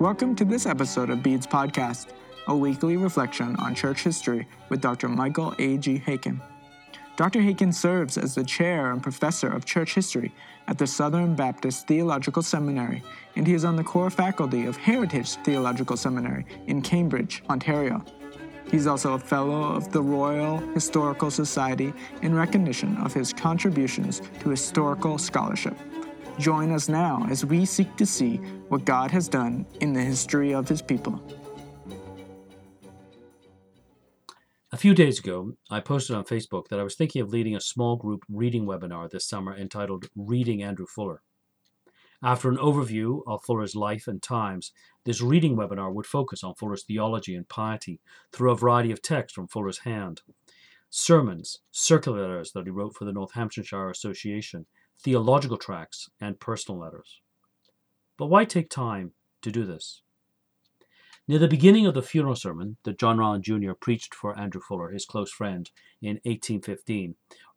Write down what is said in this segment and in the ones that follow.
Welcome to this episode of Beads Podcast, a weekly reflection on church history with Dr. Michael A.G. Haykin. Dr. Haykin serves as the chair and professor of church history at the Southern Baptist Theological Seminary, and he is on the core faculty of Heritage Theological Seminary in Cambridge, Ontario. He's also a fellow of the Royal Historical Society in recognition of his contributions to historical scholarship. Join us now as we seek to see what God has done in the history of his people. A few days ago, I posted on Facebook that I was thinking of leading a small group reading webinar this summer entitled Reading Andrew Fuller. After an overview of Fuller's life and times, this reading webinar would focus on Fuller's theology and piety through a variety of texts from Fuller's hand sermons, circular letters that he wrote for the Northamptonshire Association, theological tracts, and personal letters. But why take time to do this? Near the beginning of the funeral sermon that John Ryland Jr. preached for Andrew Fuller, his close friend, in 1815,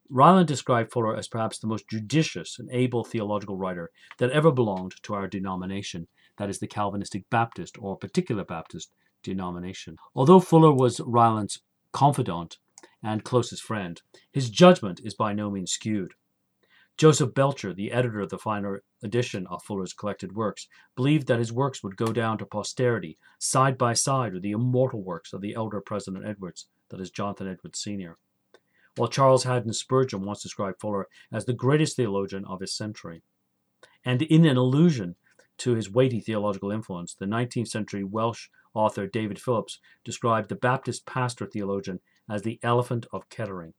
Ryland described Fuller as perhaps the most judicious and able theological writer that ever belonged to our denomination, that is, the Calvinistic Baptist or Particular Baptist denomination. Although Fuller was Ryland's confidant and closest friend, his judgment is by no means skewed. Joseph Belcher, the editor of the final edition of Fuller's collected works, believed that his works would go down to posterity side by side with the immortal works of the elder President Edwards, that is, Jonathan Edwards Sr. While Charles Haddon Spurgeon once described Fuller as the greatest theologian of his century. And in an allusion to his weighty theological influence, the 19th century Welsh author David Phillips described the Baptist pastor theologian as the elephant of Kettering.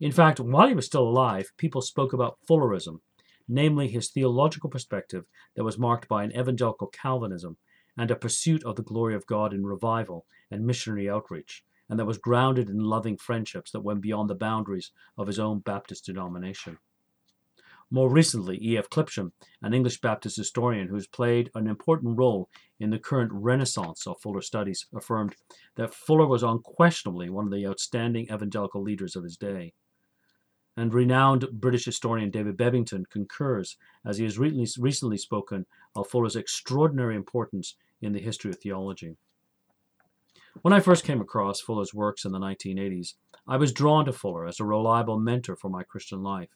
In fact, while he was still alive, people spoke about Fullerism, namely his theological perspective that was marked by an evangelical Calvinism and a pursuit of the glory of God in revival and missionary outreach, and that was grounded in loving friendships that went beyond the boundaries of his own Baptist denomination. More recently, E.F. Clipsham, an English Baptist historian who has played an important role in the current renaissance of Fuller studies, affirmed that Fuller was unquestionably one of the outstanding evangelical leaders of his day and renowned British historian David Bebbington concurs, as he has recently spoken of Fuller's extraordinary importance in the history of theology. When I first came across Fuller's works in the 1980s, I was drawn to Fuller as a reliable mentor for my Christian life.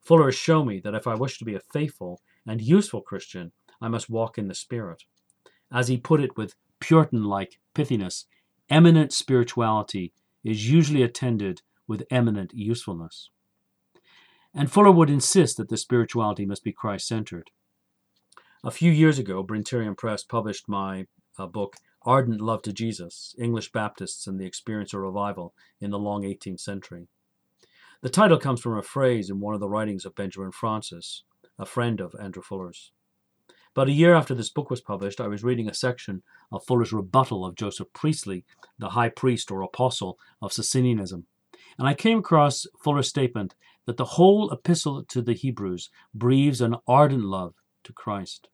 Fuller has shown me that if I wish to be a faithful and useful Christian, I must walk in the Spirit. As he put it with Puritan like pithiness, eminent spirituality is usually attended with eminent usefulness. And Fuller would insist that the spirituality must be Christ centered. A few years ago, Bryntirion Press published my uh, book, Ardent Love to Jesus English Baptists and the Experience of Revival in the Long 18th Century. The title comes from a phrase in one of the writings of Benjamin Francis, a friend of Andrew Fuller's. About a year after this book was published, I was reading a section of Fuller's rebuttal of Joseph Priestley, the high priest or apostle of Socinianism, and I came across Fuller's statement that the whole epistle to the Hebrews breathes an ardent love to Christ.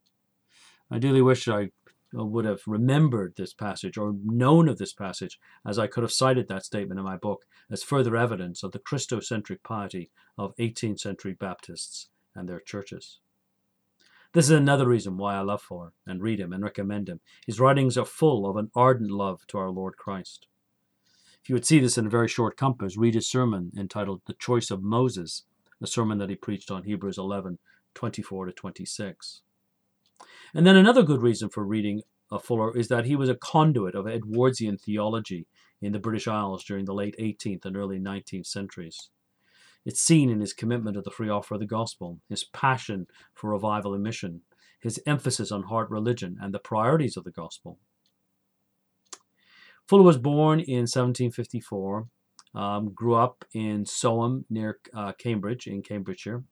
I dearly wish I uh, would have remembered this passage or known of this passage as I could have cited that statement in my book as further evidence of the Christocentric piety of 18th century Baptists and their churches. This is another reason why I love Fuller and read him and recommend him. His writings are full of an ardent love to our Lord Christ. You would see this in a very short compass, read his sermon entitled The Choice of Moses, a sermon that he preached on Hebrews 11 24 to 26. And then another good reason for reading a Fuller is that he was a conduit of Edwardsian theology in the British Isles during the late 18th and early 19th centuries. It's seen in his commitment to the free offer of the gospel, his passion for revival and mission, his emphasis on heart religion and the priorities of the gospel. Fuller was born in 1754, um, grew up in Soham near uh, Cambridge, in Cambridgeshire,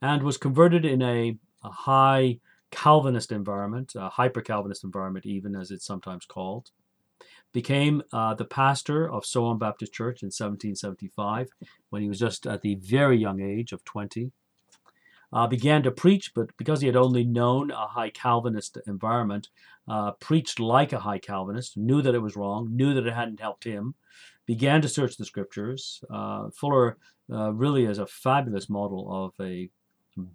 and was converted in a, a high Calvinist environment, a hyper Calvinist environment, even as it's sometimes called. Became uh, the pastor of Soham Baptist Church in 1775 when he was just at the very young age of 20 uh, began to preach, but because he had only known a high Calvinist environment, uh, preached like a high Calvinist, knew that it was wrong, knew that it hadn't helped him, began to search the scriptures. Uh, Fuller uh, really is a fabulous model of a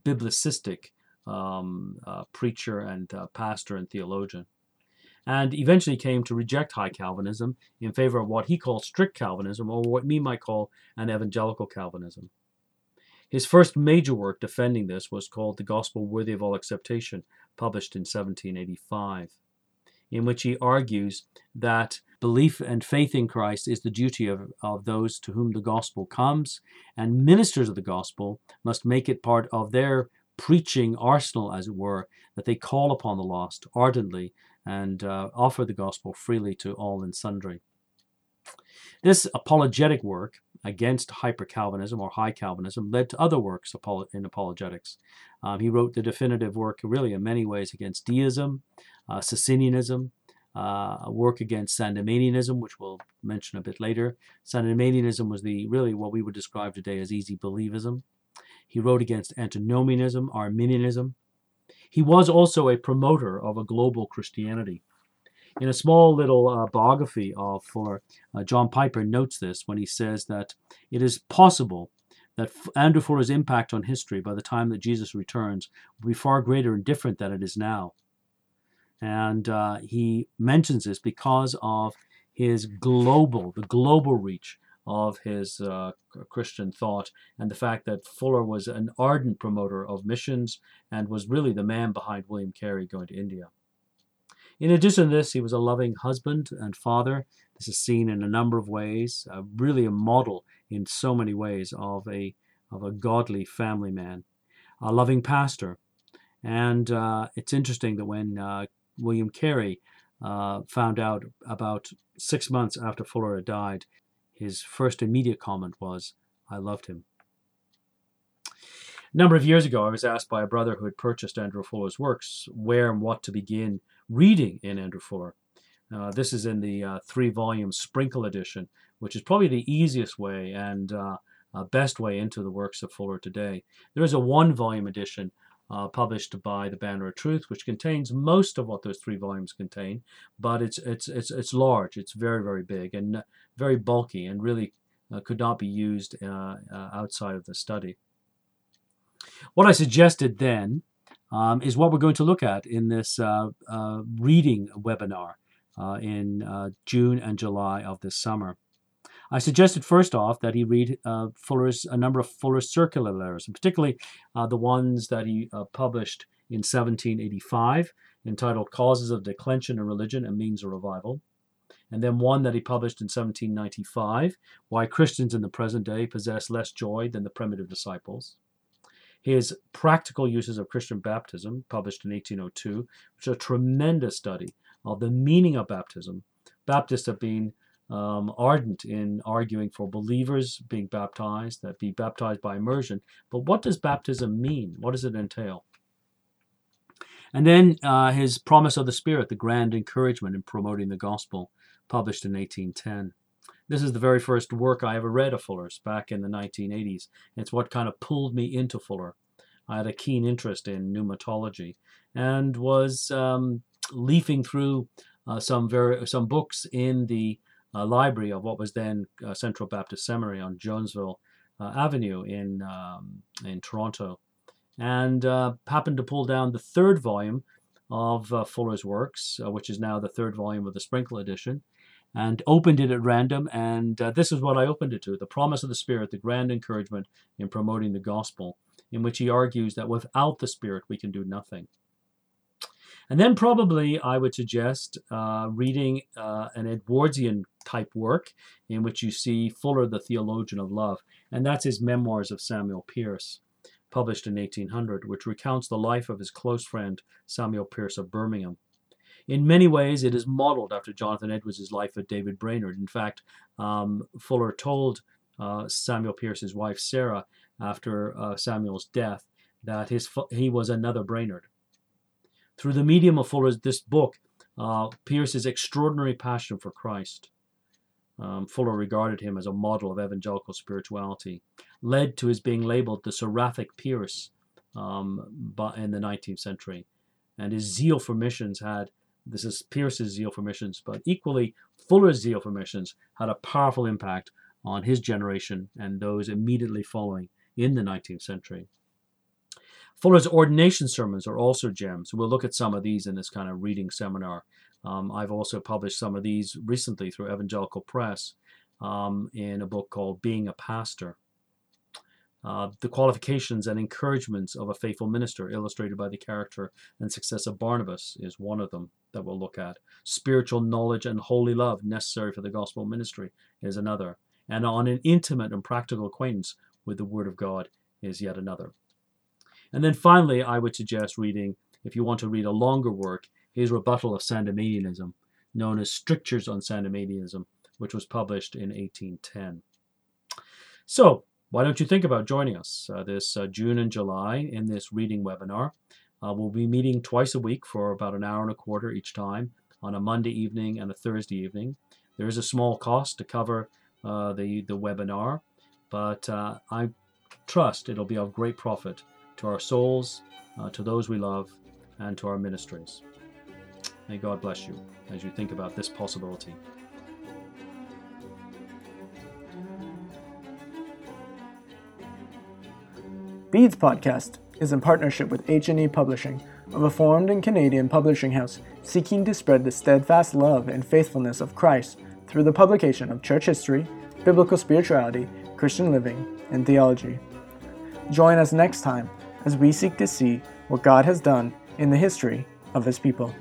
biblicistic um, uh, preacher and uh, pastor and theologian, and eventually came to reject high Calvinism in favor of what he called strict Calvinism, or what we might call an evangelical Calvinism. His first major work defending this was called The Gospel Worthy of All Acceptation, published in 1785, in which he argues that belief and faith in Christ is the duty of, of those to whom the gospel comes, and ministers of the gospel must make it part of their preaching arsenal, as it were, that they call upon the lost ardently and uh, offer the gospel freely to all and sundry. This apologetic work against hyper Calvinism or high Calvinism led to other works in apologetics. Um, he wrote the definitive work, really, in many ways, against deism, uh, Socinianism, uh, work against Sandemanianism, which we'll mention a bit later. Sandemanianism was the really what we would describe today as easy believism. He wrote against antinomianism, Arminianism. He was also a promoter of a global Christianity. In a small little uh, biography of Fuller, uh, John Piper notes this when he says that it is possible that Andrew Fuller's impact on history by the time that Jesus returns will be far greater and different than it is now. And uh, he mentions this because of his global, the global reach of his uh, Christian thought and the fact that Fuller was an ardent promoter of missions and was really the man behind William Carey going to India. In addition to this, he was a loving husband and father. This is seen in a number of ways, uh, really a model in so many ways of a, of a godly family man, a loving pastor. And uh, it's interesting that when uh, William Carey uh, found out about six months after Fuller had died, his first immediate comment was, I loved him. A number of years ago, I was asked by a brother who had purchased Andrew Fuller's works where and what to begin reading in Andrew Fuller. Uh, this is in the uh, three volume Sprinkle edition, which is probably the easiest way and uh, uh best way into the works of Fuller today. There is a one volume edition uh, published by the Banner of Truth, which contains most of what those three volumes contain, but it's it's it's it's large. It's very very big and very bulky, and really uh, could not be used uh, uh, outside of the study. What I suggested then um, is what we're going to look at in this uh, uh, reading webinar in June and July of this summer. I suggested first off that he read uh, Fuller's a number of Fuller's circular letters, and particularly uh, the ones that he uh, published in 1785, entitled "Causes of Declension in Religion and Means of Revival," and then one that he published in 1795, "Why Christians in the Present Day Possess Less Joy Than the Primitive Disciples." His Practical Uses of Christian Baptism, published in 1802, which is a tremendous study of the meaning of baptism. Baptists have been um, ardent in arguing for believers being baptized, that be baptized by immersion. But what does baptism mean? What does it entail? And then uh, his Promise of the Spirit, the grand encouragement in promoting the gospel, published in 1810. This is the very first work I ever read of Fuller's back in the 1980s. It's what kind of pulled me into Fuller. I had a keen interest in pneumatology and was um, leafing through uh, some very some books in the uh, library of what was then uh, Central Baptist Seminary on Jonesville uh, Avenue in um, in Toronto, and happened to pull down the third volume of Fuller's works, which is now the third volume of the Sprinkle edition and opened it at random. And uh, this is what I opened it to the promise of the Spirit, the grand encouragement in promoting the gospel, in which he argues that without the Spirit we can do nothing. And then probably I would suggest uh, reading uh, an Edwardsian type work in which you see Fuller, the theologian of love, and that's his Memoirs of Samuel Pearce, published in 1800, which recounts the life of his close friend Samuel Pearce of Birmingham. In many ways, it is modeled after Jonathan Edwards' life of David Brainerd. In fact, um, Fuller told uh, Samuel Pearce's wife Sarah after uh, Samuel's death that his he was another Brainerd. Through the medium of Fuller's this book, uh, Pearce's extraordinary passion for Christ, um, Fuller regarded him as a model of evangelical spirituality, led to his being labeled the Seraphic Pearce um, in the 19th century. And his zeal for missions had, this is Pearce's zeal for missions, but equally Fuller's zeal for missions had a powerful impact on his generation and those immediately following in the 19th century. Fuller's ordination sermons are also gems. We'll look at some of these in this kind of reading seminar. Um, I've also published some of these recently through Evangelical Press um, in a book called Being a Pastor. Uh, the qualifications and encouragements of a faithful minister, illustrated by the character and success of Barnabas, is one of them that we'll look at. Spiritual knowledge and holy love necessary for the gospel ministry is another. And on an intimate and practical acquaintance with the Word of God is yet another. And then finally, I would suggest reading, if you want to read a longer work, his rebuttal of Sandemanianism, known as Strictures on Sandemanianism, which was published in 1810. So, why don't you think about joining us uh, this uh, June and July in this reading webinar? Uh, we'll be meeting twice a week for about an hour and a quarter each time on a Monday evening and a Thursday evening. There is a small cost to cover uh, the, the webinar, but uh, I trust it'll be of great profit to our souls, uh, to those we love, and to our ministries. May God bless you as you think about this possibility. Beads Podcast is in partnership with H&E Publishing, a reformed and Canadian publishing house seeking to spread the steadfast love and faithfulness of Christ through the publication of church history, biblical spirituality, Christian living, and theology. Join us next time as we seek to see what God has done in the history of His people.